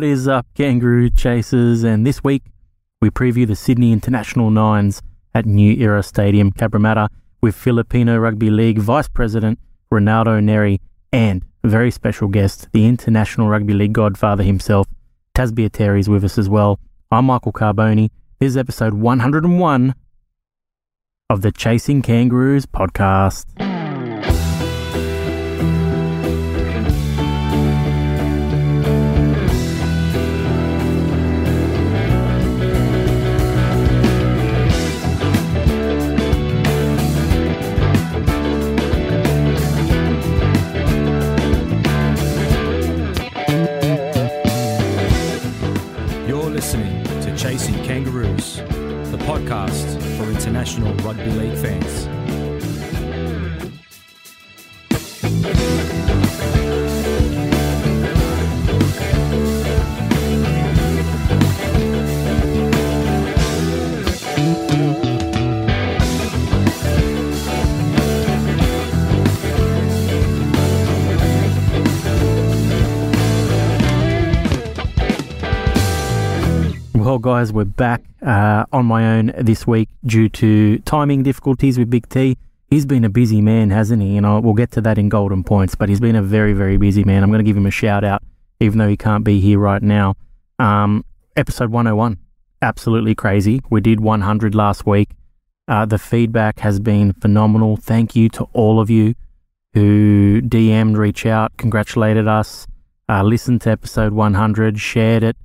What is up, kangaroo chasers? And this week we preview the Sydney International Nines at New Era Stadium, Cabramatta, with Filipino Rugby League Vice President Reynaldo Nery and a very special guest, the International Rugby League godfather himself, Tas Baitieri, is with us as well. I'm Michael Carbone. This is episode 101 of the Chasing Kangaroos podcast. Podcast for international rugby league fans. Well, guys, we're back uh, on my own this week due to timing difficulties with Big T. He's been a busy man, hasn't he? And I, we'll get to that in golden points, but he's been a very, very busy man. I'm going to give him a shout out, even though he can't be here right now. Um, episode 101, absolutely crazy. We did 100 last week. Uh, the feedback has been phenomenal. Thank you to all of you who DM'd, reached out, congratulated us, uh, listened to episode 100, shared it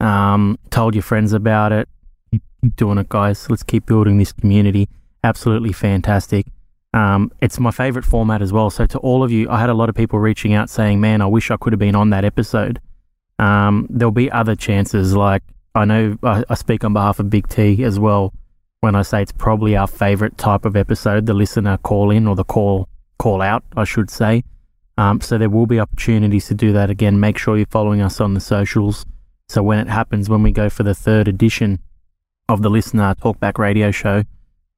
um, told your friends about it. Keep, keep doing it, guys. Let's keep building this community. Absolutely fantastic. Um, it's my favorite format as well. So to all of you, I had a lot of people reaching out saying, "Man, I wish I could have been on that episode." Um, there'll be other chances. Like I know I, I speak on behalf of Big T as well when I say it's probably our favorite type of episode, the listener call in or the call call out, I should say. Um, so there will be opportunities to do that again. Make sure you're following us on the socials. So when it happens, when we go for the third edition of the Listener Talkback Radio Show,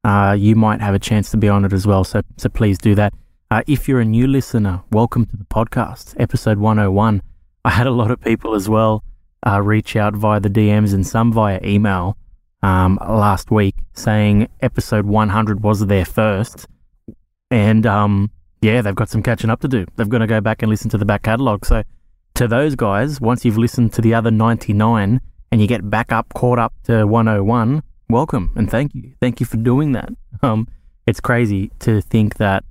uh, you might have a chance to be on it as well. So, so please do that. Uh, if you're a new listener, welcome to the podcast, episode 101. I had a lot of people as well uh, reach out via the DMs and some via email um, last week saying episode 100 was their first. And um, yeah, they've got some catching up to do. They've got to go back and listen to the back catalogue. So to those guys, once you've listened to the other 99 and you get back up, caught up to 101, welcome and thank you. Thank you for doing that. Um, it's crazy to think that,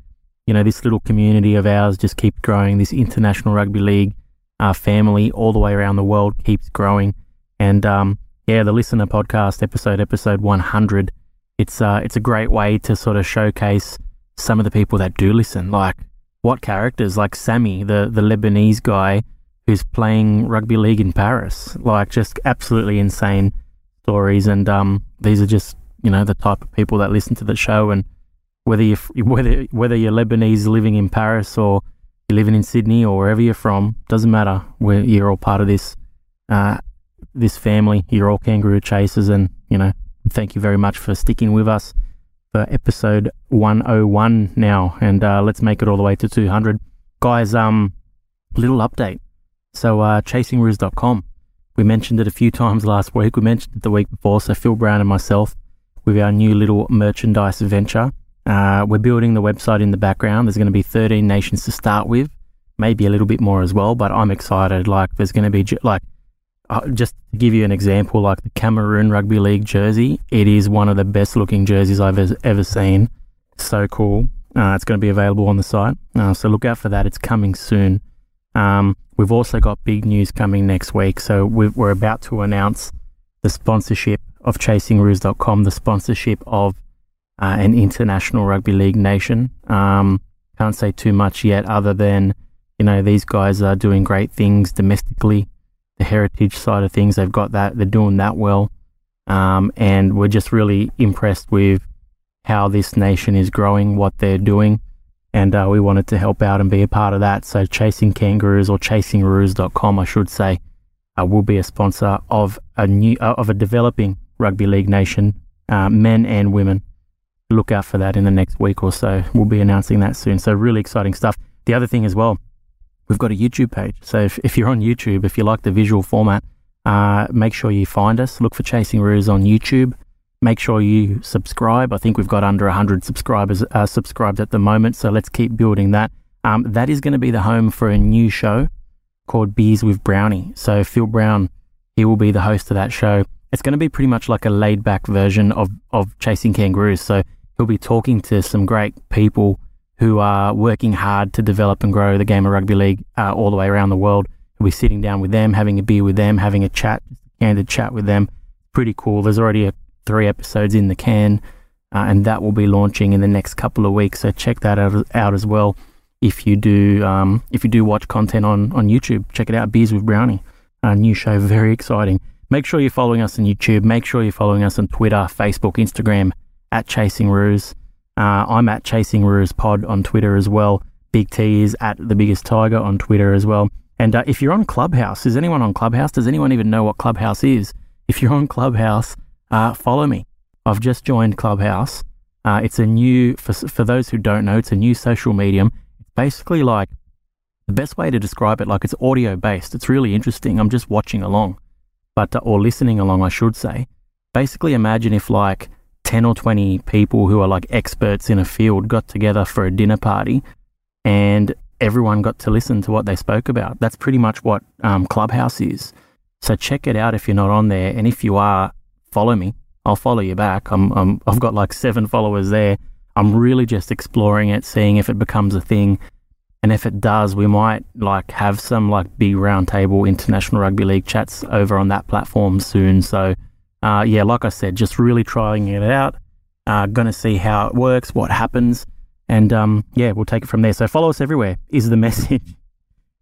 you know, this little community of ours just keeps growing. This international rugby league uh, family all the way around the world keeps growing. And um, yeah, the listener podcast episode, episode 100, it's, uh, it's a great way to sort of showcase some of the people that do listen. Like, what characters? Like Sammy, the, the Lebanese guy who's playing rugby league in Paris. Like just absolutely insane stories, and um, these are just you know the type of people that listen to the show. And whether you whether whether you're Lebanese living in Paris or you're living in Sydney or wherever you're from, doesn't matter. We're, you're all part of this uh, this family. You're all kangaroo chasers, and you know thank you very much for sticking with us for episode 101 now, and uh, let's make it all the way to 200, guys. Um, little update. So, uh, chasingroos.com. We mentioned it a few times last week. We mentioned it the week before. So, Phil Brown and myself, with our new little merchandise venture, uh, we're building the website in the background. There's going to be 13 nations to start with, maybe a little bit more as well, but I'm excited. Like, there's going to be, like, uh, just to give you an example, like the Cameroon Rugby League jersey, it is one of the best looking jerseys I've ever, seen. So cool. Uh, it's going to be available on the site. Uh, so look out for that. It's coming soon. Um, we've also got big news coming next week. So we are about to announce the sponsorship of chasingroos.com, the sponsorship of uh, an international rugby league nation. Um, can't say too much yet, other than you know these guys are doing great things domestically. The heritage side of things, they've got that. They're doing that well, um, and we're just really impressed with how this nation is growing, what they're doing and uh, we wanted to help out and be a part of that. So Chasing Kangaroos or ChasingRoos.com, I should say, uh, will be a sponsor of a new uh, of a developing rugby league nation, uh, men and women. Look out for that in the next week or so. We'll be announcing that soon. So really exciting stuff. The other thing as well, we've got a YouTube page. So if, if you're on YouTube, if you like the visual format, uh, make sure you find us. Look for Chasing Roos on YouTube. Make sure you subscribe. I think we've got under 100 subscribers uh, subscribed at the moment, so let's keep building that. Um, that is going to be the home for a new show called Beers with Brownie. So Phil Brown, he will be the host of that show. It's going to be pretty much like a laid back version of, of Chasing Kangaroos. So he'll be talking to some great people who are working hard to develop and grow the game of rugby league uh, all the way around the world. He'll be sitting down with them, having a beer with them, having a chat, a candid chat with them. Pretty cool. There's already a, three episodes in the can, uh, and that will be launching in the next couple of weeks. So check that out, out as well. If you do, um, if you do watch content on on YouTube, check it out. Beers with Brownie, a new show, very exciting. Make sure you're following us on YouTube. Make sure you're following us on Twitter, Facebook, Instagram at Chasing Roos. Uh, I'm at Chasing Roos Pod on Twitter as well. Big T is at the Biggest Tiger on Twitter as well. And uh, if you're on Clubhouse, is anyone on Clubhouse? Does anyone even know what Clubhouse is? If you're on Clubhouse, uh, follow me. I've just joined Clubhouse. Uh, it's a new, for, for those who don't know, it's a new social medium. It's basically like the best way to describe it, like it's audio based. It's really interesting. I'm just watching along, but uh, or listening along, I should say. Basically, imagine if like 10 or 20 people who are like experts in a field got together for a dinner party and everyone got to listen to what they spoke about. That's pretty much what um, Clubhouse is. So check it out if you're not on there. And if you are, follow me. I'll follow you back. I'm, I'm, I've got like seven followers there. I'm really just exploring it, seeing if it becomes a thing. And if it does, we might like have some like big roundtable international rugby league chats over on that platform soon. So uh, yeah, like I said, just really trying it out. Uh, to see how it works, what happens, and um, yeah, we'll take it from there. So follow us everywhere is the message,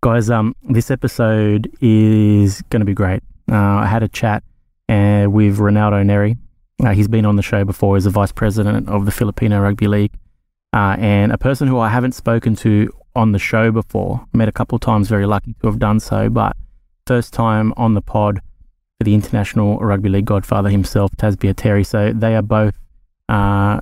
guys. Um, this episode is to be great. Uh, I had a chat uh, with Reynaldo Nery. Uh, he's been on the show before. He's a vice president of the Filipino Rugby League, uh, and a person who I haven't spoken to on the show before. Met a couple times, very lucky to have done so, but first time on the pod for the international rugby league godfather himself, Tas Baitieri. So they are both uh,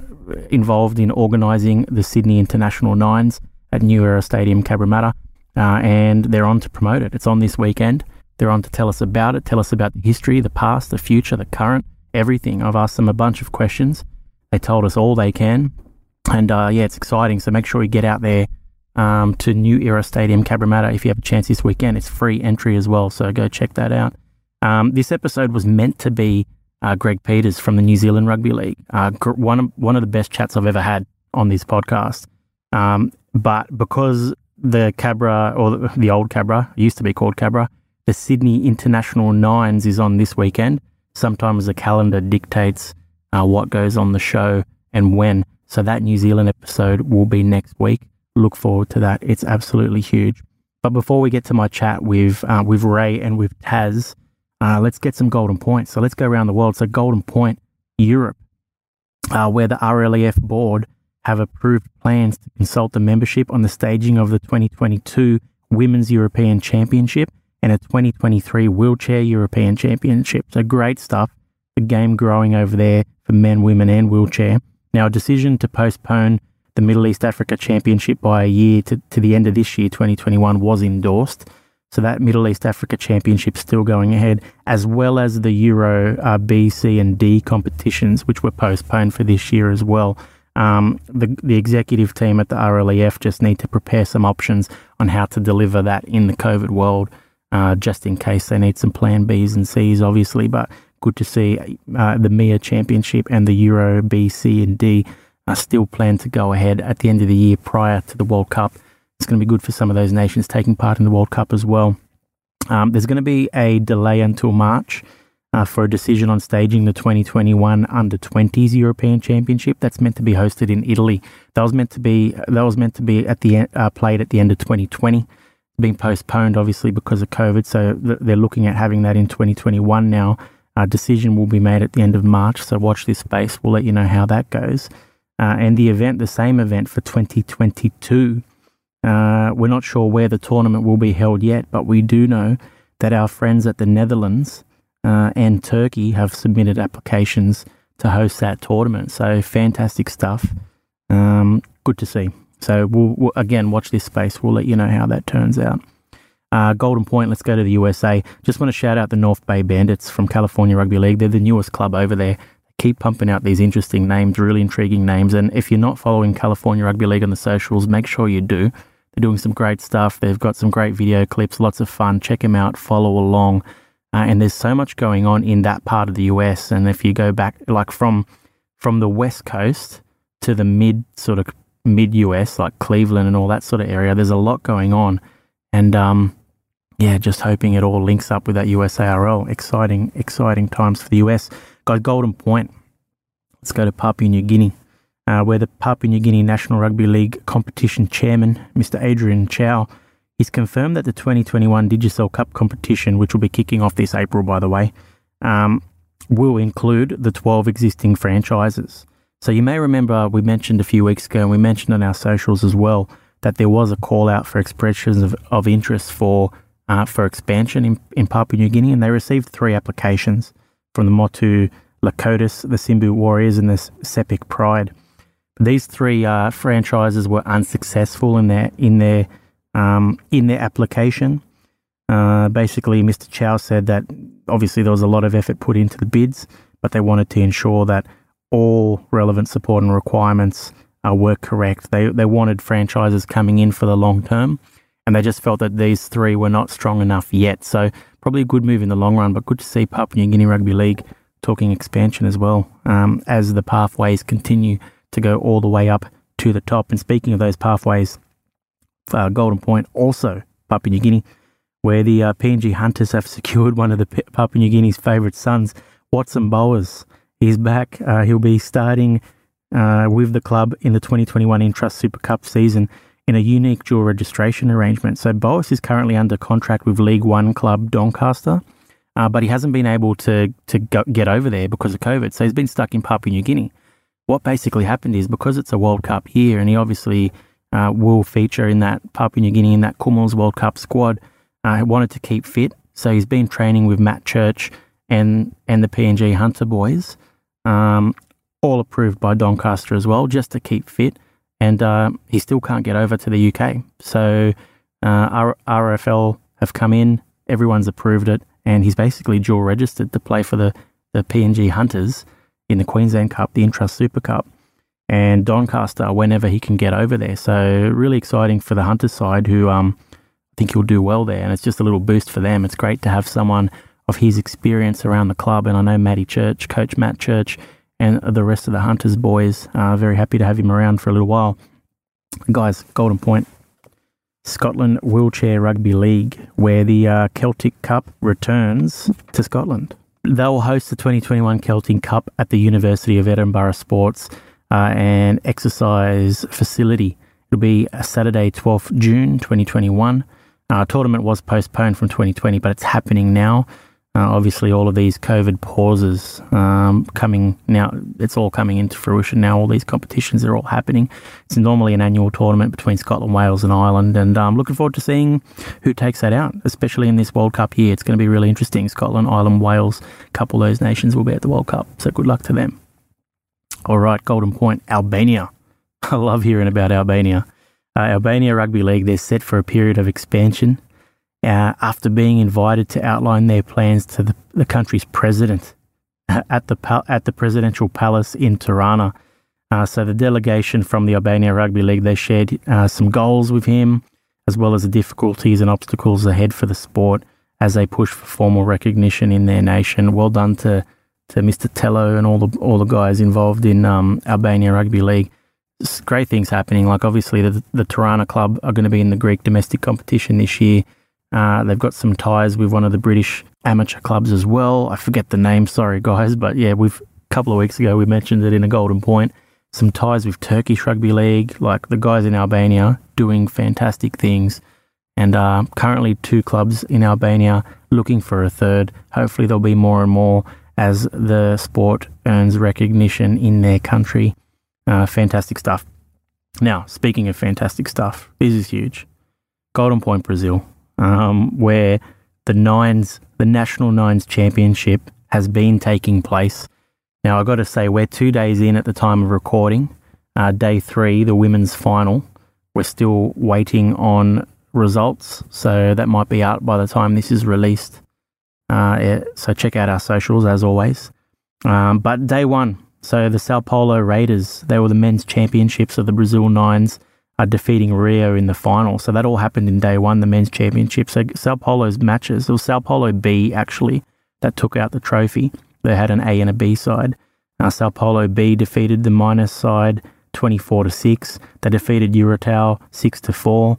involved in organising the Sydney International Nines at New Era Stadium, Cabramatta, uh, and they're on to promote it. It's on this weekend. They're on to tell us about it, tell us about the history, the past, the future, the current, everything. I've asked them a bunch of questions. They told us all they can. And uh, yeah, it's exciting. So make sure you get out there um, to New Era Stadium, Cabramatta, if you have a chance this weekend. It's free entry as well. So go check that out. Um, this episode was meant to be uh, Greg Peters from the New Zealand Rugby League. Uh, one of one of the best chats I've ever had on this podcast. Um, but because the Cabra or the, the old Cabra used to be called Cabra, the Sydney International Nines is on this weekend. Sometimes the calendar dictates uh, what goes on the show and when. So that New Zealand episode will be next week. Look forward to that. It's absolutely huge. But before we get to my chat with uh, with Ray and with Tas, uh, let's get some golden points. So let's go around the world. So Golden Point, Europe, uh, where the RLEF board have approved plans to consult the membership on the staging of the 2022 Women's European Championship and a 2023 Wheelchair European Championship. So great stuff. The game growing over there for men, women, and wheelchair. Now, a decision to postpone the Middle East Africa Championship by a year to, to the end of this year, 2021, was endorsed. So that Middle East Africa Championship still going ahead, as well as the Euro uh, B, C, and D competitions, which were postponed for this year as well. Um, the, the executive team at the RLEF just need to prepare some options on how to deliver that in the COVID world, uh, just in case they need some plan Bs and Cs, obviously. But good to see uh, the MIA Championship and the Euro B, C, and D are still planned to go ahead at the end of the year prior to the World Cup it's going to be good for some of those nations taking part in the World Cup as well. Um, there's going to be a delay until March uh, for a decision on staging the 2021 Under 20s European Championship. That's meant to be hosted in Italy. That was meant to be that was meant to be at the uh, played at the end of 2020. Being postponed, obviously, because of COVID. So th- they're looking at having that in 2021 now. A decision will be made at the end of March. So watch this space. We'll let you know how that goes. Uh, and the event, the same event for 2022 uh, we're not sure where the tournament will be held yet, but we do know that our friends at the Netherlands uh, and Turkey have submitted applications to host that tournament. So fantastic stuff. Um, good to see. So we'll, we'll, again watch this space. We'll let you know how that turns out. Uh, Golden Point, let's go to the USA. Just want to shout out the North Bay Bandits from California Rugby League. They're the newest club over there. Keep pumping out these interesting names, really intriguing names. And if you're not following California Rugby League on the socials, make sure you do. They're doing some great stuff. They've got some great video clips, lots of fun. Check them out, follow along. Uh, and there's so much going on in that part of the US. And if you go back, like from from the West Coast to the mid sort of mid US, like Cleveland and all that sort of area, there's a lot going on. And um, yeah, just hoping it all links up with that USARL. Exciting, exciting times for the US. Got Golden Point. Let's go to Papua New Guinea, uh, where the Papua New Guinea National Rugby League competition chairman, Mr. Adrian Chow, he's confirmed that the 2021 Digicel Cup competition, which will be kicking off this April, by the way, um, will include the 12 existing franchises. So you may remember we mentioned a few weeks ago, and we mentioned on our socials as well, that there was a call out for expressions of, of interest for uh, for expansion in, in Papua New Guinea, and they received three applications from the Motu Lakotas, the Simbu Warriors, and the Sepik Pride. These three uh, franchises were unsuccessful in their in their um, in their application. Uh, basically, Mr. Chow said that obviously there was a lot of effort put into the bids, but they wanted to ensure that all relevant support and requirements uh, were correct. They they wanted franchises coming in for the long term, and they just felt that these three were not strong enough yet. So probably a good move in the long run, but good to see Papua New Guinea Rugby League talking expansion as well um, as the pathways continue to go all the way up to the top. And speaking of those pathways, uh, Golden Point also Papua New Guinea, where the uh, PNG Hunters have secured one of the P- Papua New Guinea's favourite sons, Watson Boas. He's back. Uh, he'll be starting uh, with the club in the 2021 Intrust Super Cup season in a unique dual registration arrangement. So Boas is currently under contract with League One club Doncaster, uh, but he hasn't been able to to go, get over there because of COVID. So he's been stuck in Papua New Guinea. What basically happened is because it's a World Cup year, and he obviously uh, will feature in that Papua New Guinea in that Kumuls World Cup squad. Uh, wanted to keep fit, so he's been training with Matt Church and and the PNG Hunter boys, um, all approved by Doncaster as well, just to keep fit and uh, he still can't get over to the UK. So uh, RFL have come in, everyone's approved it, and he's basically dual registered to play for the, the PNG Hunters in the Queensland Cup, the Intrust Super Cup, and Doncaster whenever he can get over there. So really exciting for the Hunters side, who um, think he'll do well there, and it's just a little boost for them. It's great to have someone of his experience around the club, and I know Matty Church, Coach Matt Church and the rest of the Hunters boys. Uh, very happy to have him around for a little while. Guys, Golden Point, Scotland Wheelchair Rugby League, where the uh, Celtic Cup returns to Scotland. They'll host the 2021 Celtic Cup at the University of Edinburgh Sports uh, and Exercise Facility. It'll be Saturday, 12th June 2021. Uh, tournament was postponed from 2020, but it's happening now. Uh, obviously, all of these COVID pauses um, coming now, it's all coming into fruition now. All these competitions are all happening. It's normally an annual tournament between Scotland, Wales, and Ireland, and I'm um, looking forward to seeing who takes that out, especially in this World Cup year. It's going to be really interesting. Scotland, Ireland, Wales, a couple of those nations will be at the World Cup, so good luck to them. All right, Golden Point, Albania. I love hearing about Albania. Uh, Albania Rugby League, they're set for a period of expansion uh, after being invited to outline their plans to the, the country's president at the at the presidential palace in Tirana. Uh, so the delegation from the Albania Rugby League they shared uh, some goals with him, as well as the difficulties and obstacles ahead for the sport as they push for formal recognition in their nation. Well done to to Mr. Tello and all the all the guys involved in um, Albania Rugby League. Great things happening. Like obviously the the Tirana club are going to be in the Greek domestic competition this year. Uh, they've got some ties with one of the British amateur clubs as well. I forget the name, sorry guys, but yeah, we've a couple of weeks ago we mentioned it in a Golden Point. Some ties with Turkish Rugby League, like the guys in Albania doing fantastic things. And uh, currently, two clubs in Albania looking for a third. Hopefully, there'll be more and more as the sport earns recognition in their country. Uh, fantastic stuff. Now, speaking of fantastic stuff, this is huge. Golden Point, Brazil um, where the nines, the National Nines Championship has been taking place. Now, I've got to say, we're two days in at the time of recording. Uh, day three, the women's final. We're still waiting on results, so that might be out by the time this is released. Uh, yeah, so check out our socials as always. Um, but day one, so the Sao Paulo Raiders, they were the men's championships of the Brazil Nines, are defeating Rio in the final. So that all happened in day one, the men's championship. So Sao Paulo's matches, it was Sao Paulo B actually that took out the trophy. They had an A and a B side. Uh, Sao Paulo B defeated the minus side 24 to 6. They defeated Urutau 6 to 4.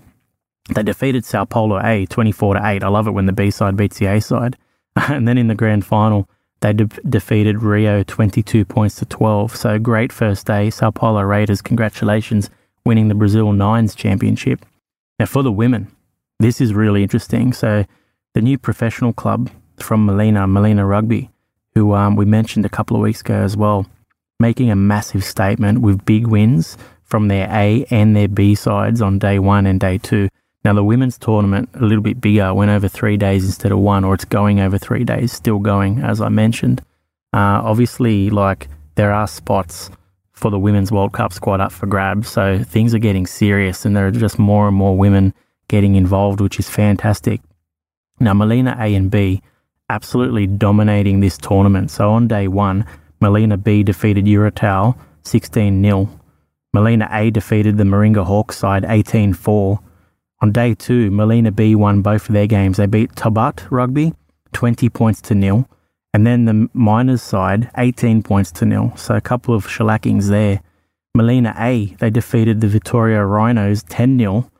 They defeated Sao Paulo A 24 to 8. I love it when the B side beats the A side. and then in the grand final, they de- defeated Rio 22 points to 12. So great first day. Sao Paulo Raiders, congratulations, winning the Brazil Nines Championship. Now, for the women, this is really interesting. So, the new professional club from Molina, Molina Rugby, who um, we mentioned a couple of weeks ago as well, making a massive statement with big wins from their A and their B sides on day one and day two. Now, the women's tournament, a little bit bigger, went over three days instead of one, or it's going over three days, still going, as I mentioned. Uh, obviously, like, there are spots for the Women's World Cup squad up for grabs, so things are getting serious, and there are just more and more women getting involved, which is fantastic. Now, Molina A and B absolutely dominating this tournament. So on day one, Molina B defeated Urutau 16 0. Molina A defeated the Maringa Hawks side 18 4. On day two, Molina B won both of their games. They beat Tabat Rugby 20 points to nil. And then the Miners side 18 points to nil. So a couple of shellackings there. Molina A, they defeated the Victoria Rhinos 10 0.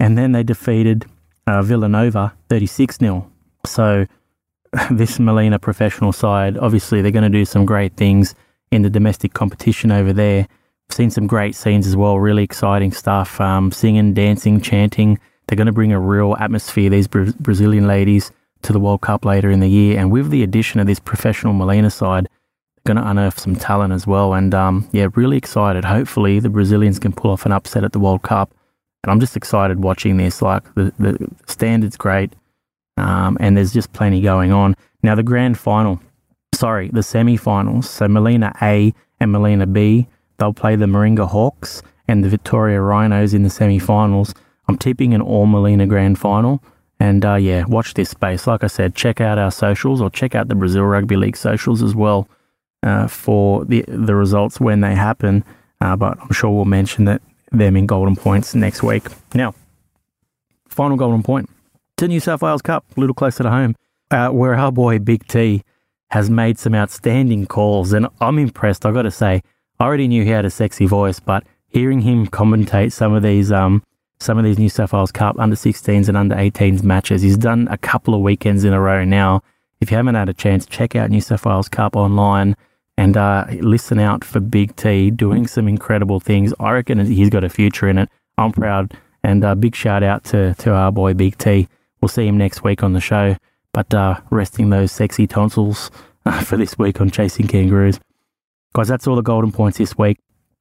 And then they defeated uh, Villanova 36 0. So this Molina professional side, obviously, they're going to do some great things in the domestic competition over there. I've seen some great scenes as well, really exciting stuff. Um, singing, dancing, chanting. They're going to bring a real atmosphere, these Bra- Brazilian ladies, to the World Cup later in the year. And with the addition of this professional Molina side, going to unearth some talent as well. And um, yeah, really excited. Hopefully, the Brazilians can pull off an upset at the World Cup. And I'm just excited watching this. Like, the, the standard's great um, and there's just plenty going on. Now, the grand final, sorry, the semi finals. So, Molina A and Molina B, they'll play the Maringa Hawks and the Victoria Rhinos in the semi finals. I'm tipping an all Molina grand final. And uh, yeah, watch this space. Like I said, check out our socials or check out the Brazil Rugby League socials as well uh, for the the results when they happen. Uh, but I'm sure we'll mention that them in golden points next week. Now, final golden point to New South Wales Cup, a little closer to home, uh, where our boy Big T has made some outstanding calls. And I'm impressed, I've got to say. I already knew he had a sexy voice, but hearing him commentate some of these um, some of these New South Wales Cup under 16s and under 18s matches, he's done a couple of weekends in a row now. If you haven't had a chance, check out New South Wales Cup online and uh, listen out for Big T doing some incredible things. I reckon he's got a future in it. I'm proud. And a uh, big shout out to, to our boy Big T. We'll see him next week on the show. But uh, resting those sexy tonsils uh, for this week on Chasing Kangaroos. Guys, that's all the golden points this week.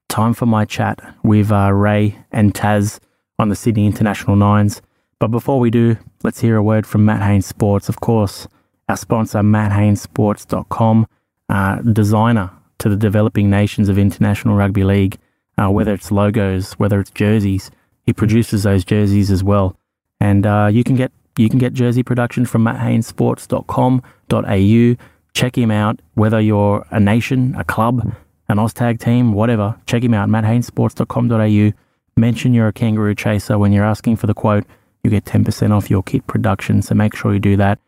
Time for my chat with uh, Ray and Tas on the Sydney International Nines. But before we do, let's hear a word from Matt Haines Sports. Of course, our sponsor, matthainessport.com, uh, designer to the developing nations of International Rugby League, uh, whether it's logos, whether it's jerseys. He produces those jerseys as well. And uh, you can get you can get jersey production from matthainessport.com.au. Check him out, whether you're a nation, a club, an Oztag team, whatever. Check him out, matthainessport.com.au. Mention you're a kangaroo chaser when you're asking for the quote. You get 10% off your kit production, so make sure you do that.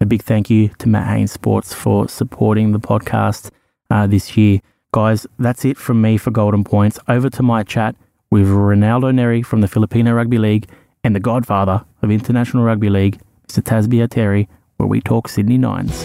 A big thank you to Matt Haines Sports for supporting the podcast uh, this year. Guys, that's it from me for Golden Points. Over to my chat with Reynaldo Nery from the Filipino Rugby League and the godfather of International Rugby League, Mr. Tas Baitieri, where we talk Sydney Nines.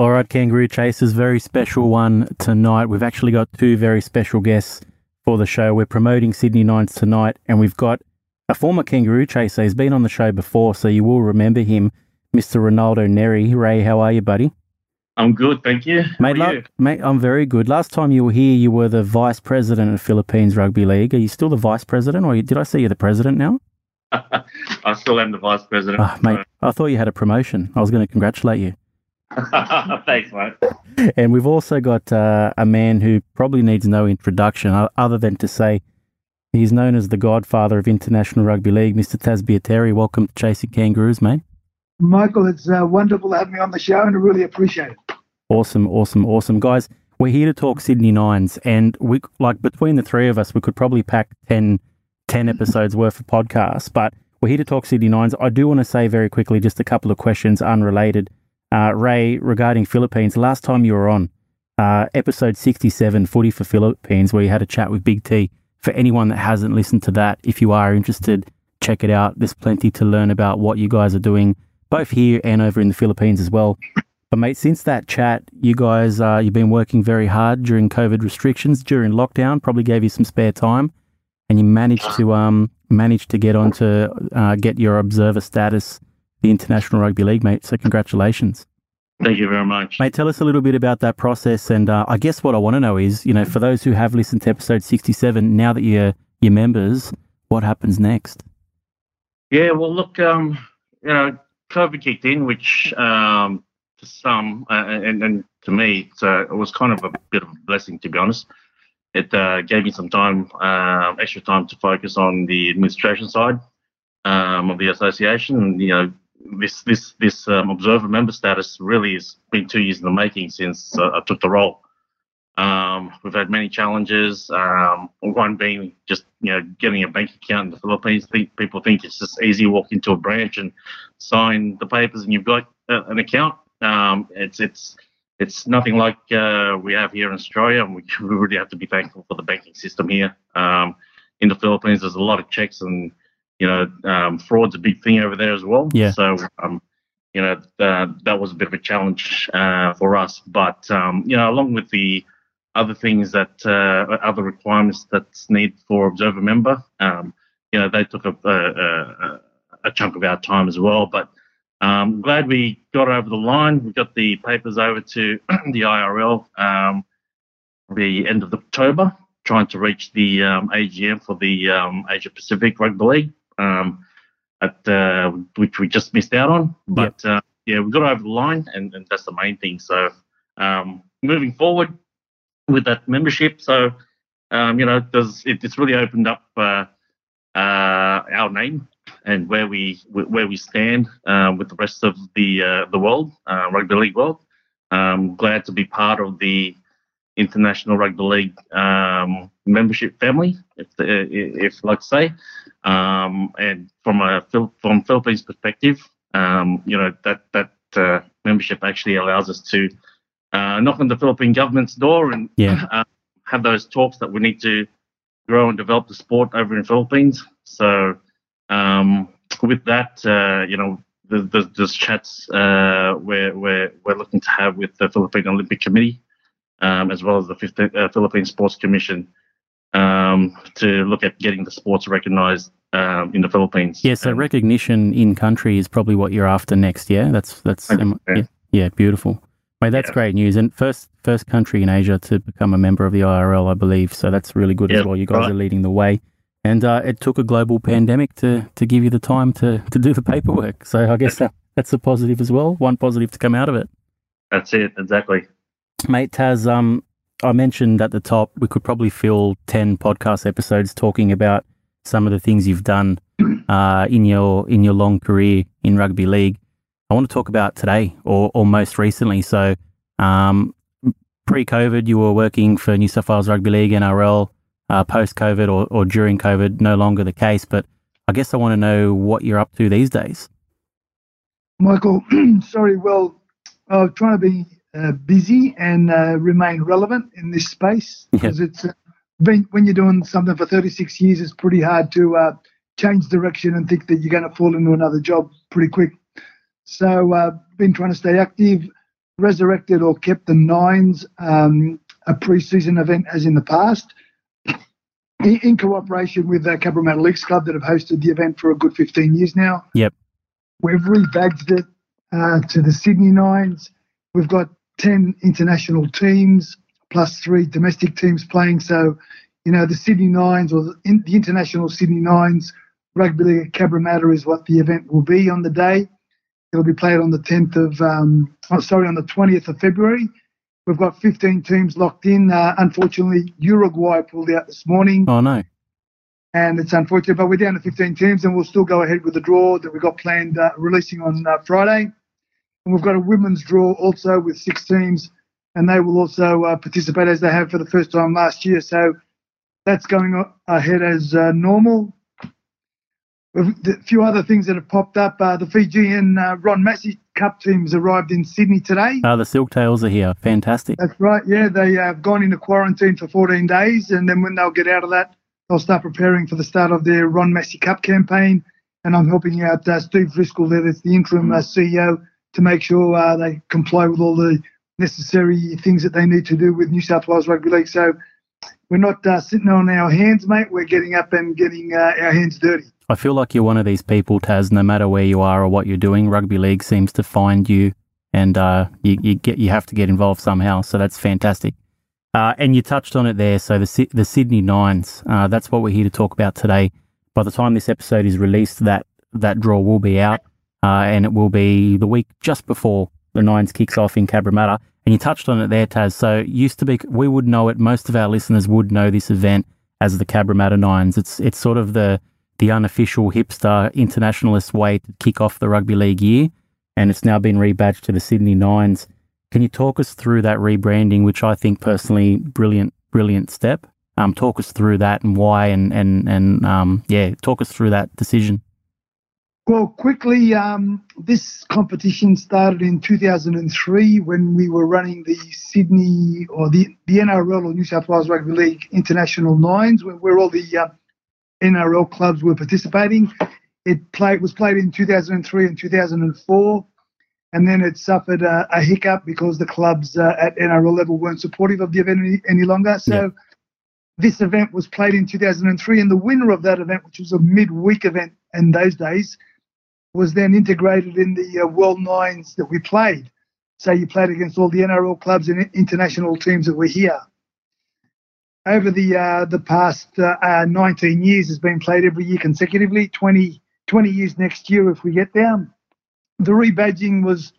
All right, Kangaroo Chasers, very special one tonight. We've actually got two very special guests for the show. We're promoting Sydney Nines tonight, and we've got a former Kangaroo Chaser. He's been on the show before, so you will remember him, Mr. Reynaldo Nery. Ray, how are you, buddy? I'm good, thank you. Mate, you? mate, I'm very good. Last time you were here, you were the vice president of Philippines Rugby League. Are you still the vice president, or did I see you the president now? I still am the vice president. Oh, mate, I thought you had a promotion. I was going to congratulate you. Thanks, mate. And we've also got uh, a man who probably needs no introduction other than to say he's known as the godfather of international rugby league, Mr. Tas Baitieri. Welcome to Chasing Kangaroos, mate. Michael, it's uh, wonderful to have me on the show and I really appreciate it. Awesome, awesome, awesome. Guys, we're here to talk Sydney Nines and we like between the three of us, we could probably pack 10, 10 episodes worth of podcasts, but we're here to talk Sydney Nines. I do want to say very quickly just a couple of questions unrelated. Uh, Ray, regarding Philippines, last time you were on, uh, episode 67, Footy for Philippines, where you had a chat with Big T. For anyone that hasn't listened to that, if you are interested, check it out. There's plenty to learn about what you guys are doing, both here and over in the Philippines as well. But mate, since that chat, you guys uh, you've been working very hard during COVID restrictions, during lockdown. Probably gave you some spare time, and you managed to um managed to get onto uh, get your observer status the International Rugby League, mate. So congratulations. Thank you very much. Mate, tell us a little bit about that process. And uh, I guess what I want to know is, you know, for those who have listened to episode 67, now that you're, you're members, what happens next? Yeah, well, look, um, you know, COVID kicked in, which um, to some, uh, and, and to me, uh, it was kind of a bit of a blessing, to be honest. It uh, gave me some time, uh, extra time to focus on the administration side um, of the association. And, you know, this this this um, observer member status really has been two years in the making since uh, I took the role. Um, we've had many challenges. Um, one being just you know getting a bank account in the Philippines. Think, people think it's just easy to walk into a branch and sign the papers and you've got uh, an account. Um, it's it's it's nothing like uh, we have here in Australia, and we, we, really have to be thankful for the banking system here. Um, in the Philippines, there's a lot of checks and you know, um, fraud's a big thing over there as well. Yeah. So, um, you know, uh, that was a bit of a challenge uh, for us. But, um, you know, along with the other things that, uh, other requirements that's needed for observer member, um, you know, they took a, a, a, chunk of our time as well. But um, glad we got over the line. We got the papers over to the IRL um, the end of October, trying to reach the um, AGM for the um, Asia Pacific Rugby League um, at uh, which we just missed out on. But yep. uh, yeah, we got over the line, and, and that's the main thing. So um, moving forward with that membership, so um, you know, does it, it's really opened up uh, uh, our name and where we where we stand uh, with the rest of the uh, the world, uh, rugby league world. Um, glad to be part of the International Rugby League um, membership family, if the, if like to say, um, and from a from Philippines perspective, um, you know that that uh, membership actually allows us to uh, knock on the Philippine government's door and yeah. uh, have those talks that we need to grow and develop the sport over in Philippines. So um, with that, uh, you know, there's, there's chats uh, where, where we're looking to have with the Philippine Olympic Committee um, as well as the uh, Philippine Sports Commission um, to look at getting the sports recognised um, in the Philippines. Yeah, so recognition in country is probably what you're after next. Yeah, that's that's yeah. yeah, beautiful. Mate, that's yeah. great news. And first first country in Asia to become a member of the IRL, I believe. So that's really good as well. You guys right. are leading the way. And uh, it took a global pandemic to, to give you the time to, to do the paperwork. So I guess that, that's a positive as well. One positive to come out of it. That's it, exactly. Mate, Tas, um, I mentioned at the top we could probably fill 10 podcast episodes talking about some of the things you've done uh, in your in your long career in rugby league. I want to talk about today or, or most recently. So, um, pre COVID, you were working for New South Wales Rugby League, NRL. Uh, Post COVID or, or during COVID, no longer the case. But I guess I want to know what you're up to these days. Michael, sorry. Well, I'm trying to be uh, busy and uh, remain relevant in this space because it's uh, when you're doing something for 36 years, it's pretty hard to uh, change direction and think that you're going to fall into another job pretty quick. So, uh, been trying to stay active, resurrected or kept the nines, um, a pre-season event as in the past, in, in cooperation with the Cabramatta Leagues Club that have hosted the event for a good 15 years now. Yep. We've rebadged it uh, to the Sydney Nines. We've got 10 international teams plus three domestic teams playing. So, you know, the Sydney Nines or the, in, the international Sydney Nines rugby league at Cabramatta is what the event will be on the day. It'll be played on the 10th of, um, oh, sorry, on the 20th of February. We've got 15 teams locked in. Uh, unfortunately, Uruguay pulled out this morning. Oh, no. And it's unfortunate, but we're down to 15 teams and we'll still go ahead with the draw that we've got planned uh, releasing on uh, Friday. And we've got a women's draw also with six teams, and they will also uh, participate as they have for the first time last year. So that's going ahead as uh, normal. A few other things that have popped up. Uh, the Fijian uh, Ron Massey Cup teams arrived in Sydney today. Oh, the Silktails are here. Fantastic. That's right. Yeah, they have gone into quarantine for 14 days, and then when they'll get out of that, they'll start preparing for the start of their Ron Massey Cup campaign. And I'm helping out uh, Steve Driscoll there, that's the interim uh, CEO, to make sure uh, they comply with all the necessary things that they need to do with New South Wales Rugby League. So we're not uh, sitting on our hands, mate. We're getting up and getting uh, our hands dirty. I feel like you're one of these people, Tas. No matter where you are or what you're doing, rugby league seems to find you, and uh, you, you get you have to get involved somehow. So that's fantastic. Uh, and you touched on it there. So the the Sydney Nines. Uh, that's what we're here to talk about today. By the time this episode is released, that that draw will be out, uh, and it will be the week just before the Nines kicks off in Cabramatta. And you touched on it there, Tas. So used to be, we would know it. Most of our listeners would know this event as the Cabramatta Nines. It's it's sort of the the unofficial hipster internationalist way to kick off the rugby league year, and it's now been rebadged to the Sydney Nines. Can you talk us through that rebranding, which I think personally brilliant, brilliant step? Um, talk us through that and why, and and and um, yeah, talk us through that decision. Well, quickly, um, this competition started in 2003 when we were running the Sydney or the, the NRL or New South Wales Rugby League International Nines, where, where all the uh, NRL clubs were participating. It played was played in 2003 and 2004, and then it suffered a, a hiccup because the clubs uh, at NRL level weren't supportive of the event any, any longer. So. Yeah. This event was played in 2003, and the winner of that event, which was a midweek event in those days, was then integrated in the uh, World Nines that we played. So you played against all the NRL clubs and international teams that were here. Over the uh, the past uh, uh 19 years, has been played every year consecutively. 20, 20 years next year if we get there. The rebadging was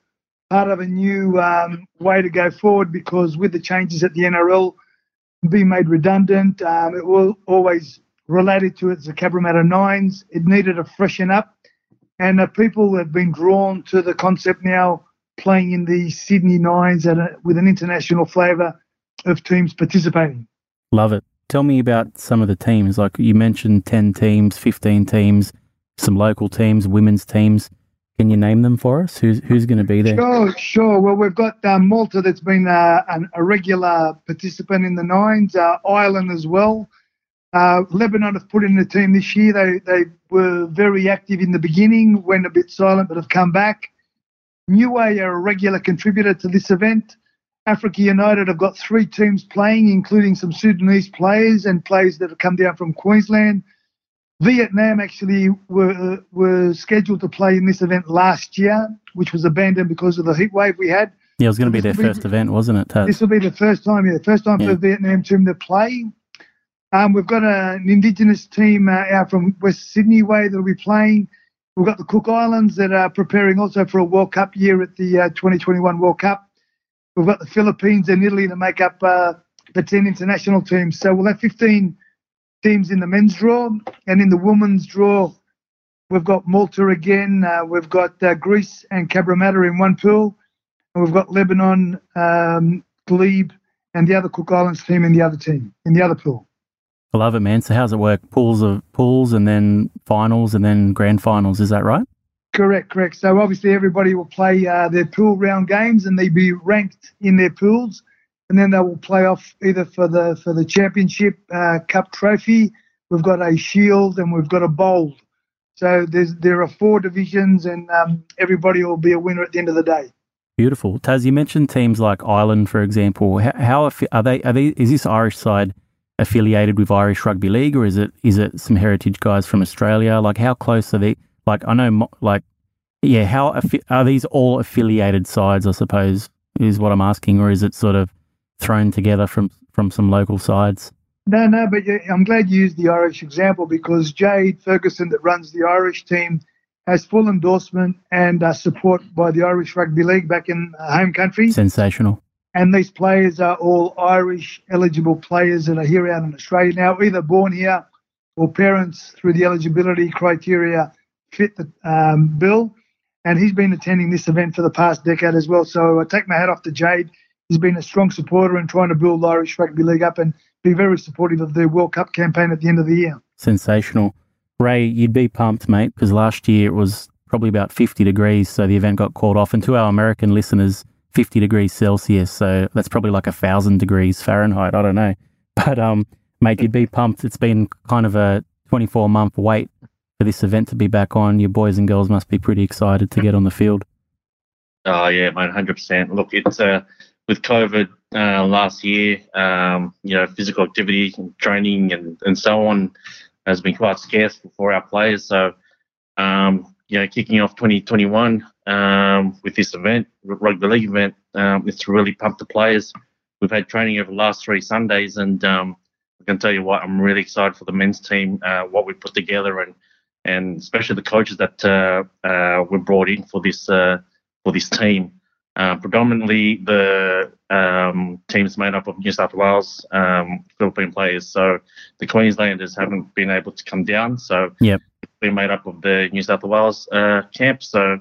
part of a new um, way to go forward because with the changes at the NRL being made redundant, um, it will always related to it as the Cabramatta Nines. It needed a freshen up and uh, people have been drawn to the concept now playing in the Sydney Nines a, with an international flavour of teams participating. Love it. Tell me about some of the teams. Like you mentioned, 10 teams, 15 teams, some local teams, women's teams. Can you name them for us? Who's who's going to be there? Sure, sure. Well, we've got uh, Malta that's been uh, an, a regular participant in the nines. Uh, Ireland as well. Uh, Lebanon have put in a team this year. They they were very active in the beginning, went a bit silent, but have come back. Niue are a regular contributor to this event. Africa United have got three teams playing, including some Sudanese players and players that have come down from Queensland. Vietnam actually were were scheduled to play in this event last year, which was abandoned because of the heat wave we had. Yeah, it was going to be their first be, event, wasn't it? Tas? This will be the first time, yeah, the first time yeah. for the Vietnam team to play. Um, we've got a, an Indigenous team uh, out from West Sydney way that'll be playing. We've got the Cook Islands that are preparing also for a World Cup year at the uh, 2021 World Cup. We've got the Philippines and Italy to make up uh, the 10 international teams. So we'll have 15 teams in the men's draw. And in the women's draw, we've got Malta again. Uh, we've got uh, Greece and Cabramatta in one pool. And we've got Lebanon, um, Glebe, and the other Cook Islands team in the other team, in the other pool. I love it, man. So how's it work? Pools of pools and then finals and then grand finals. Is that right? Correct, correct. So obviously everybody will play uh, their pool round games and they be ranked in their pools, and then they will play off either for the for the championship uh, cup trophy. We've got a shield and we've got a bowl. So there's there are four divisions and um, everybody will be a winner at the end of the day. Beautiful, Tas. You mentioned teams like Ireland, for example. How, how are they? Are they? Is this Irish side? Affiliated with Irish Rugby League, or is it is it some heritage guys from Australia? Like, how close are they? Like, I know, like, yeah, how are these all affiliated sides? I suppose is what I'm asking, or is it sort of thrown together from from some local sides? No, no, but I'm glad you used the Irish example because Jade Ferguson, that runs the Irish team, has full endorsement and uh, support by the Irish Rugby League back in uh, home country. Sensational. And these players are all Irish eligible players that are here out in Australia now, either born here or parents through the eligibility criteria fit the um, bill. And he's been attending this event for the past decade as well. So I take my hat off to Jade. He's been a strong supporter and trying to build Irish Rugby League up and be very supportive of the World Cup campaign at the end of the year. Sensational. Ray, you'd be pumped, mate, because last year it was probably about 50 degrees, so the event got called off. And to our American listeners, 50 degrees Celsius, so that's probably like a thousand degrees Fahrenheit. I don't know, but um, mate, you'd be pumped. It's been kind of a 24 month wait for this event to be back on. Your boys and girls must be pretty excited to get on the field. Oh yeah, mate, hundred percent. Look, it's uh, with COVID uh, last year, um, you know, physical activity and training and, and so on has been quite scarce for our players. So, um, you know, kicking off 2021 um, with this event, rugby league event, um, it's really pumped the players. We've had training over the last three Sundays, and um, I can tell you what, I'm really excited for the men's team, uh, what we put together, and and especially the coaches that uh, uh, were brought in for this uh, for this team. Uh, predominantly, the um, teams made up of New South Wales um, Philippine players. So the Queenslanders haven't been able to come down. So yep. it's made up of the New South Wales uh, camp. So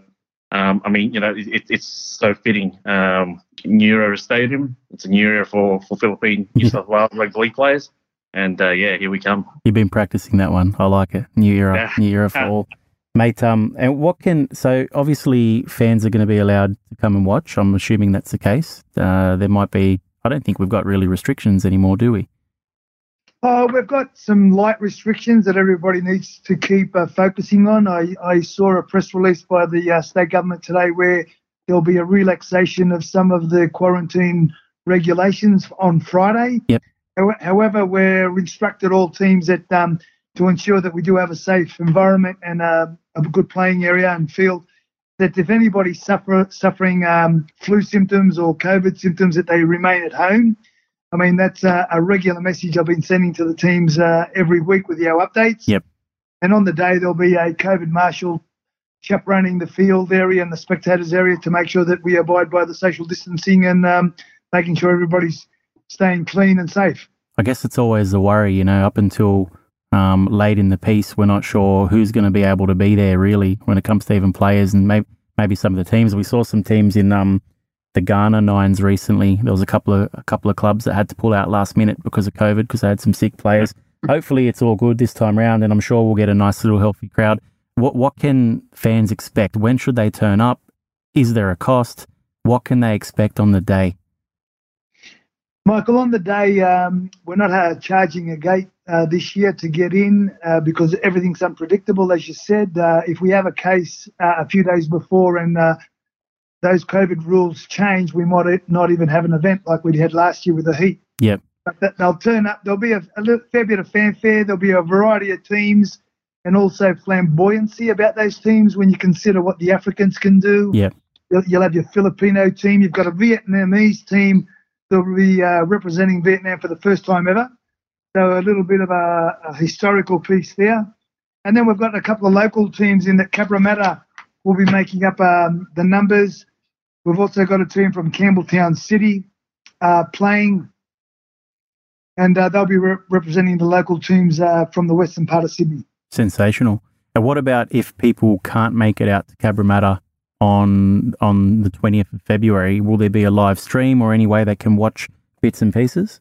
um, I mean, you know, it, it's so fitting. Um, new era stadium. It's a new era for for Philippine New South Wales rugby league players. And uh, yeah, here we come. You've been practicing that one. I like it. New era, new era for all. Mate, um, and what can so obviously fans are going to be allowed to come and watch. I'm assuming that's the case. Uh, there might be. I don't think we've got really restrictions anymore, do we? Oh, we've got some light restrictions that everybody needs to keep uh, focusing on. I, I saw a press release by the uh, state government today where there'll be a relaxation of some of the quarantine regulations on Friday. Yep. However, we're instructed all teams that um, to ensure that we do have a safe environment and a, a good playing area and field. That if anybody suffer, suffering um, flu symptoms or COVID symptoms, that they remain at home. I mean, that's a, a regular message I've been sending to the teams uh, every week with our updates. Yep. And on the day, there'll be a COVID marshal chaperoning the field area and the spectators area to make sure that we abide by the social distancing and um, making sure everybody's staying clean and safe. I guess it's always a worry, you know, up until um, late in the piece, we're not sure who's going to be able to be there really when it comes to even players and maybe maybe some of the teams. We saw some teams in um, the Ghana Nines recently. There was a couple of a couple of clubs that had to pull out last minute because of COVID because they had some sick players. Hopefully, it's all good this time around, and I'm sure we'll get a nice little healthy crowd. What what can fans expect? When should they turn up? Is there a cost? What can they expect on the day? Michael, on the day, um, we're not uh, charging a gate uh, this year to get in uh, because everything's unpredictable, as you said. Uh, if we have a case uh, a few days before and uh, those COVID rules change, we might not even have an event like we had last year with the heat. Yep. But they'll turn up. There'll be a, a little, fair bit of fanfare. There'll be a variety of teams and also flamboyancy about those teams when you consider what the Africans can do. Yep. You'll, you'll have your Filipino team. You've got a Vietnamese team They'll be uh, representing Vietnam for the first time ever. So a little bit of a, a, historical piece there. And then we've got a couple of local teams in that Cabramatta will be making up um, the numbers. We've also got a team from Campbelltown City uh, playing, and uh, they'll be re- representing the local teams uh, from the western part of Sydney. Sensational. And what about if people can't make it out to Cabramatta on on the 20th of February. Will there be a live stream or any way they can watch bits and pieces?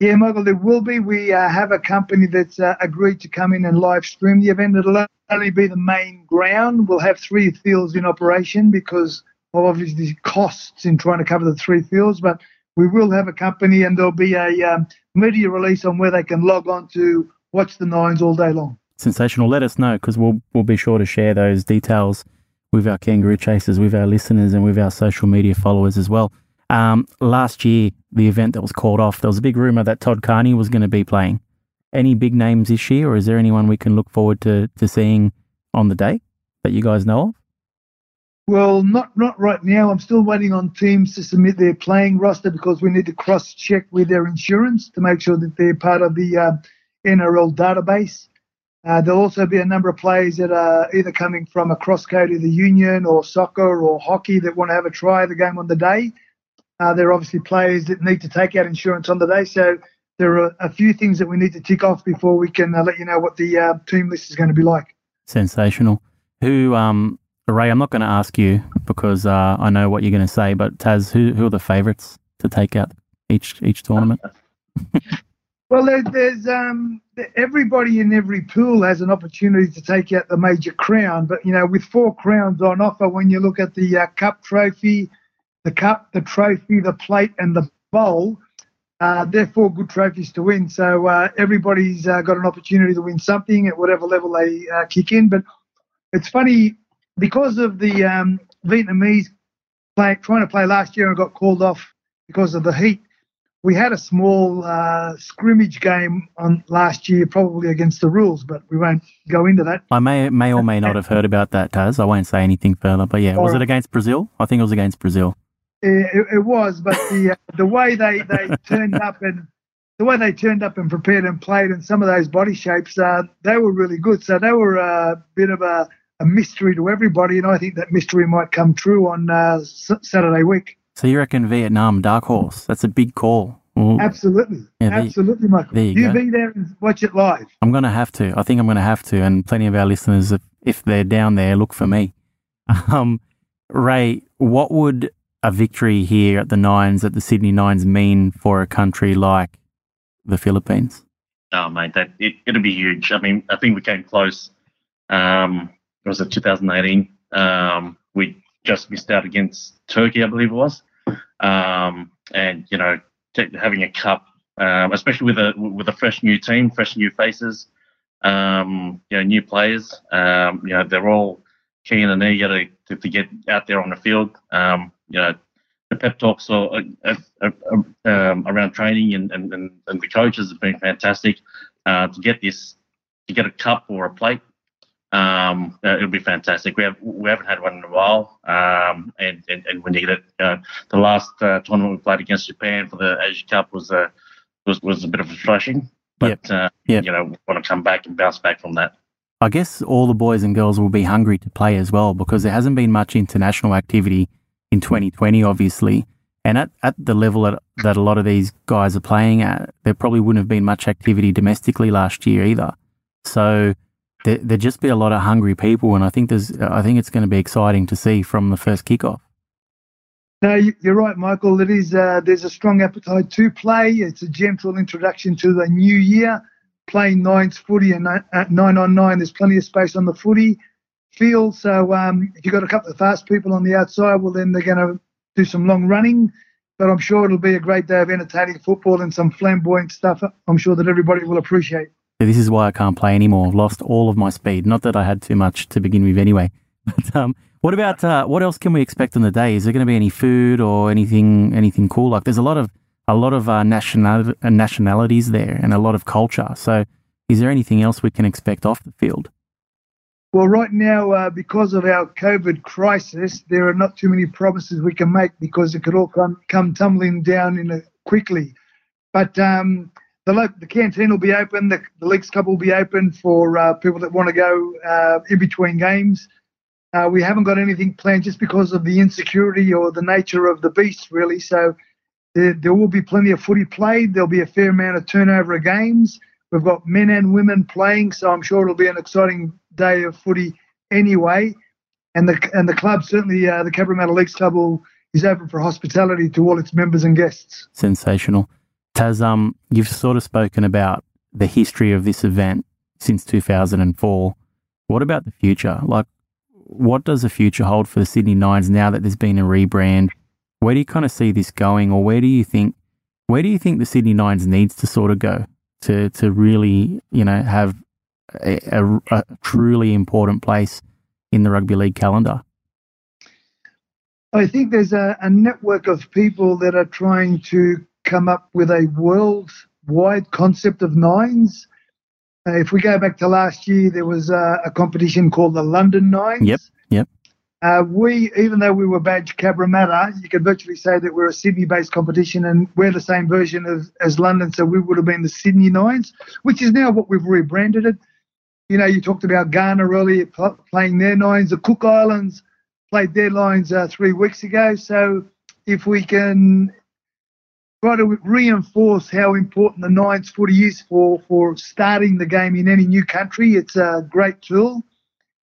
Yeah, Michael, there will be. We uh, have a company that's uh, agreed to come in and live stream the event. It'll only be the main ground. We'll have three fields in operation because of obviously costs in trying to cover the three fields, but we will have a company and there'll be a um, media release on where they can log on to watch the nines all day long. Sensational. Let us know because we'll we'll be sure to share those details with our kangaroo chasers, with our listeners, and with our social media followers as well. Um, last year, the event that was called off, there was a big rumor that Todd Carney was going to be playing. Any big names this year, or is there anyone we can look forward to, to seeing on the day that you guys know of? Well, not not right now. I'm still waiting on teams to submit their playing roster because we need to cross check with their insurance to make sure that they're part of the uh, NRL database. Uh, there'll also be a number of players that are either coming from across code, the union or soccer or hockey, that want to have a try of the game on the day. Uh, there are obviously players that need to take out insurance on the day. So there are a few things that we need to tick off before we can uh, let you know what the uh, team list is going to be like. Sensational. Who, um, Ray, I'm not going to ask you because uh, I know what you're going to say, but Tas, who, who are the favourites to take out each each tournament? Well, there, there's um, everybody in every pool has an opportunity to take out the major crown, but you know, with four crowns on offer, when you look at the uh, cup trophy, the cup, the trophy, the plate, and the bowl, uh, they're four good trophies to win. So uh, everybody's uh, got an opportunity to win something at whatever level they uh, kick in. But it's funny because of the um, Vietnamese play, trying to play last year and got called off because of the heat we had a small uh, scrimmage game on last year, probably against the rules, but we won't go into that. I may may or may not have heard about that, Tas. I won't say anything further. But yeah, was it against Brazil? I think it was against Brazil. It, it was, but the uh, the way they, they turned up and the way they turned up and prepared and played, and some of those body shapes, uh, they were really good. So they were a bit of a, a mystery to everybody, and I think that mystery might come true on uh, Saturday week. So you reckon Vietnam dark horse? That's a big call. Well, Absolutely. Yeah, Absolutely, Michael. There you, you be there and watch it live. I'm going to have to. I think I'm going to have to. And plenty of our listeners, if they're down there, look for me. Um, Ray, what would a victory here at the Nines, at the Sydney Nines, mean for a country like the Philippines? Oh, mate, that it, it'll be huge. I mean, I think we came close. Um, was it 2018? Um, we just missed out against Turkey, I believe it was. Um, and you know, t- having a cup, um, especially with a with a fresh new team, fresh new faces, um, you know, new players. Um, you know, they're all keen and eager to, to, get out there on the field. Um, you know, the pep talks are, uh, uh, uh, um, around training and, and, and, the coaches have been fantastic. Uh, to get this, to get a cup or a plate um, uh, it'll be fantastic. We have we haven't had one in a while, um, and, and, and we need it. Uh, the last uh, tournament we played against Japan for the Asia Cup was a uh, was was a bit of a thrashing, but yep. Uh, yep. you know we want to come back and bounce back from that. I guess all the boys and girls will be hungry to play as well because there hasn't been much international activity in 2020, obviously. And at, at the level that, that a lot of these guys are playing at, there probably wouldn't have been much activity domestically last year either. So there, there just be a lot of hungry people, and I think there's I think it's going to be exciting to see from the first kickoff. No, you're right, Michael. It is. Uh, there's a strong appetite to play. It's a gentle introduction to the new year. Playing nines footy and at nine on nine, there's plenty of space on the footy field. So um, if you've got a couple of fast people on the outside, well, then they're going to do some long running. But I'm sure it'll be a great day of entertaining football and some flamboyant stuff. I'm sure that everybody will appreciate. This is why I can't play anymore. I've lost all of my speed. Not that I had too much to begin with anyway. But um, what about uh, what else can we expect on the day? Is there going to be any food or anything anything cool? Like there's a lot of a lot of uh, national, nationalities there and a lot of culture. So is there anything else we can expect off the field? Well, right now, uh, because of our COVID crisis, there are not too many promises we can make because it could all come, come tumbling down in a, quickly. But um, the, the canteen will be open. The, the Leagues Cup will be open for uh, people that want to go uh, in between games. Uh, we haven't got anything planned just because of the insecurity or the nature of the beast, really. So there, there will be plenty of footy played. There'll be a fair amount of turnover of games. We've got men and women playing, so I'm sure it'll be an exciting day of footy anyway. And the and the club certainly uh, the Cabramatta Leagues Club will, is open for hospitality to all its members and guests. Sensational. Tas, um, you've sort of spoken about the history of this event since 2004. What about the future? Like, what does the future hold for the Sydney Nines now that there's been a rebrand? Where do you kind of see this going, or where do you think where do you think the Sydney Nines needs to sort of go to to really you know have a, a, a truly important place in the rugby league calendar? I think there's a, a network of people that are trying to come up with a worldwide concept of nines. Uh, if we go back to last year, there was a, a competition called the London Nines. Yep, yep. Uh, we, even though we were badged Cabramatta, you could virtually say that we're a Sydney-based competition, and we're the same version of, as London. So we would have been the Sydney Nines, which is now what we've rebranded it. You know, you talked about Ghana earlier pl- playing their nines. The Cook Islands played their lines uh, three weeks ago. So if we can try to reinforce how important the nines footy is for, for starting the game in any new country, it's a great tool.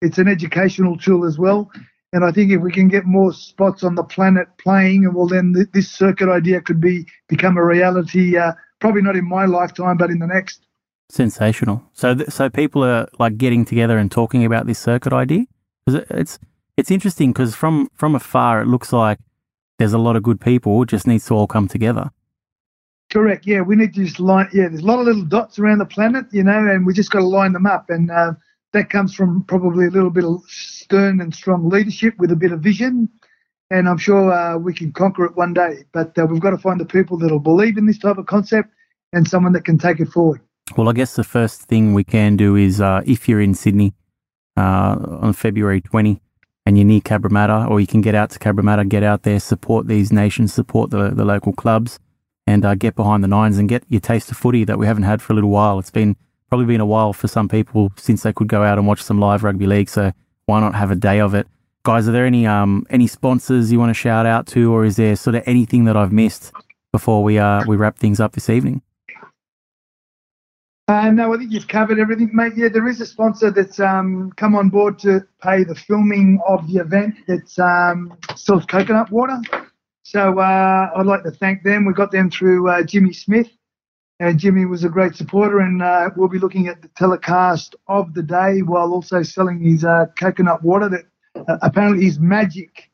It's an educational tool as well. And I think if we can get more spots on the planet playing, well, then th- this circuit idea could be become a reality. Uh, probably not in my lifetime, but in the next. Sensational. So, th- so people are like getting together and talking about this circuit idea it, it's it's interesting because from from afar it looks like there's a lot of good people. It just needs to all come together. Correct. Yeah, we need to just line. Yeah, there's a lot of little dots around the planet, you know, and we just got to line them up. And uh, that comes from probably a little bit of stern and strong leadership with a bit of vision. And I'm sure uh, we can conquer it one day. But uh, we've got to find the people that'll believe in this type of concept and someone that can take it forward. Well, I guess the first thing we can do is uh, if you're in Sydney uh, on February 20 and you're near Cabramatta, or you can get out to Cabramatta, get out there, support these nations, support the, the local clubs, and uh, get behind the nines and get your taste of footy that we haven't had for a little while. It's been probably been a while for some people since they could go out and watch some live rugby league. So why not have a day of it? Guys, are there any um any sponsors you want to shout out to, or is there sort of anything that I've missed before we uh we wrap things up this evening? Uh, no, I think you've covered everything, mate. Yeah, there is a sponsor that's um, come on board to pay the filming of the event. That's um, sells coconut water. So uh, I'd like to thank them. We got them through uh, Jimmy Smith, and Jimmy was a great supporter. And uh, we'll be looking at the telecast of the day while also selling his uh, coconut water that uh, apparently is magic.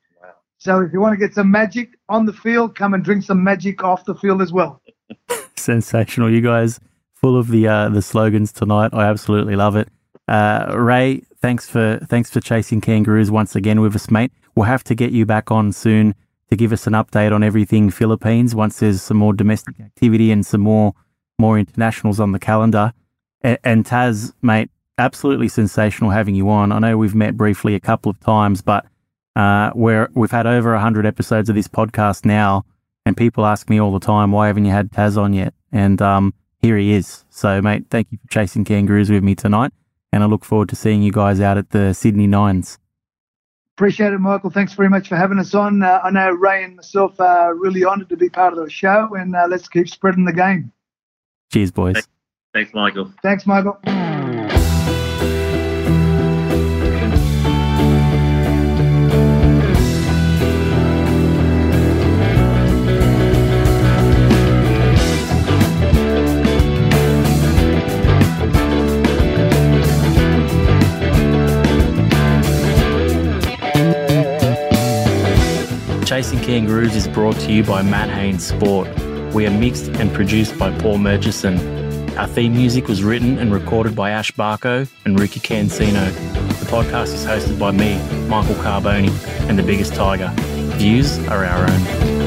So if you want to get some magic on the field, come and drink some magic off the field as well. Sensational, you guys full of the uh, the slogans tonight. I absolutely love it. Uh, Ray, thanks for thanks for chasing kangaroos once again with us, mate. We'll have to get you back on soon to give us an update on everything Philippines once there's some more domestic activity and some more more internationals on the calendar. And, and Tas, mate, absolutely sensational having you on. I know we've met briefly a couple of times, but uh, where we've had over hundred episodes of this podcast now, and people ask me all the time, why haven't you had Tas on yet? And um, here he is. So, mate, thank you for chasing kangaroos with me tonight. And I look forward to seeing you guys out at the Sydney Nines. Appreciate it, Michael. Thanks very much for having us on. Uh, I know Ray and myself are really honoured to be part of the show, and uh, let's keep spreading the game. Cheers, boys. Thanks, Thanks Michael. Thanks, Michael. Chasing Kangaroos is brought to you by Matt Haines Sport. We are mixed and produced by Paul Murchison. Our theme music was written and recorded by Ash Barkho and Ricky Cancino. The podcast is hosted by me, Michael Carbone, and the biggest tiger. Views are our own.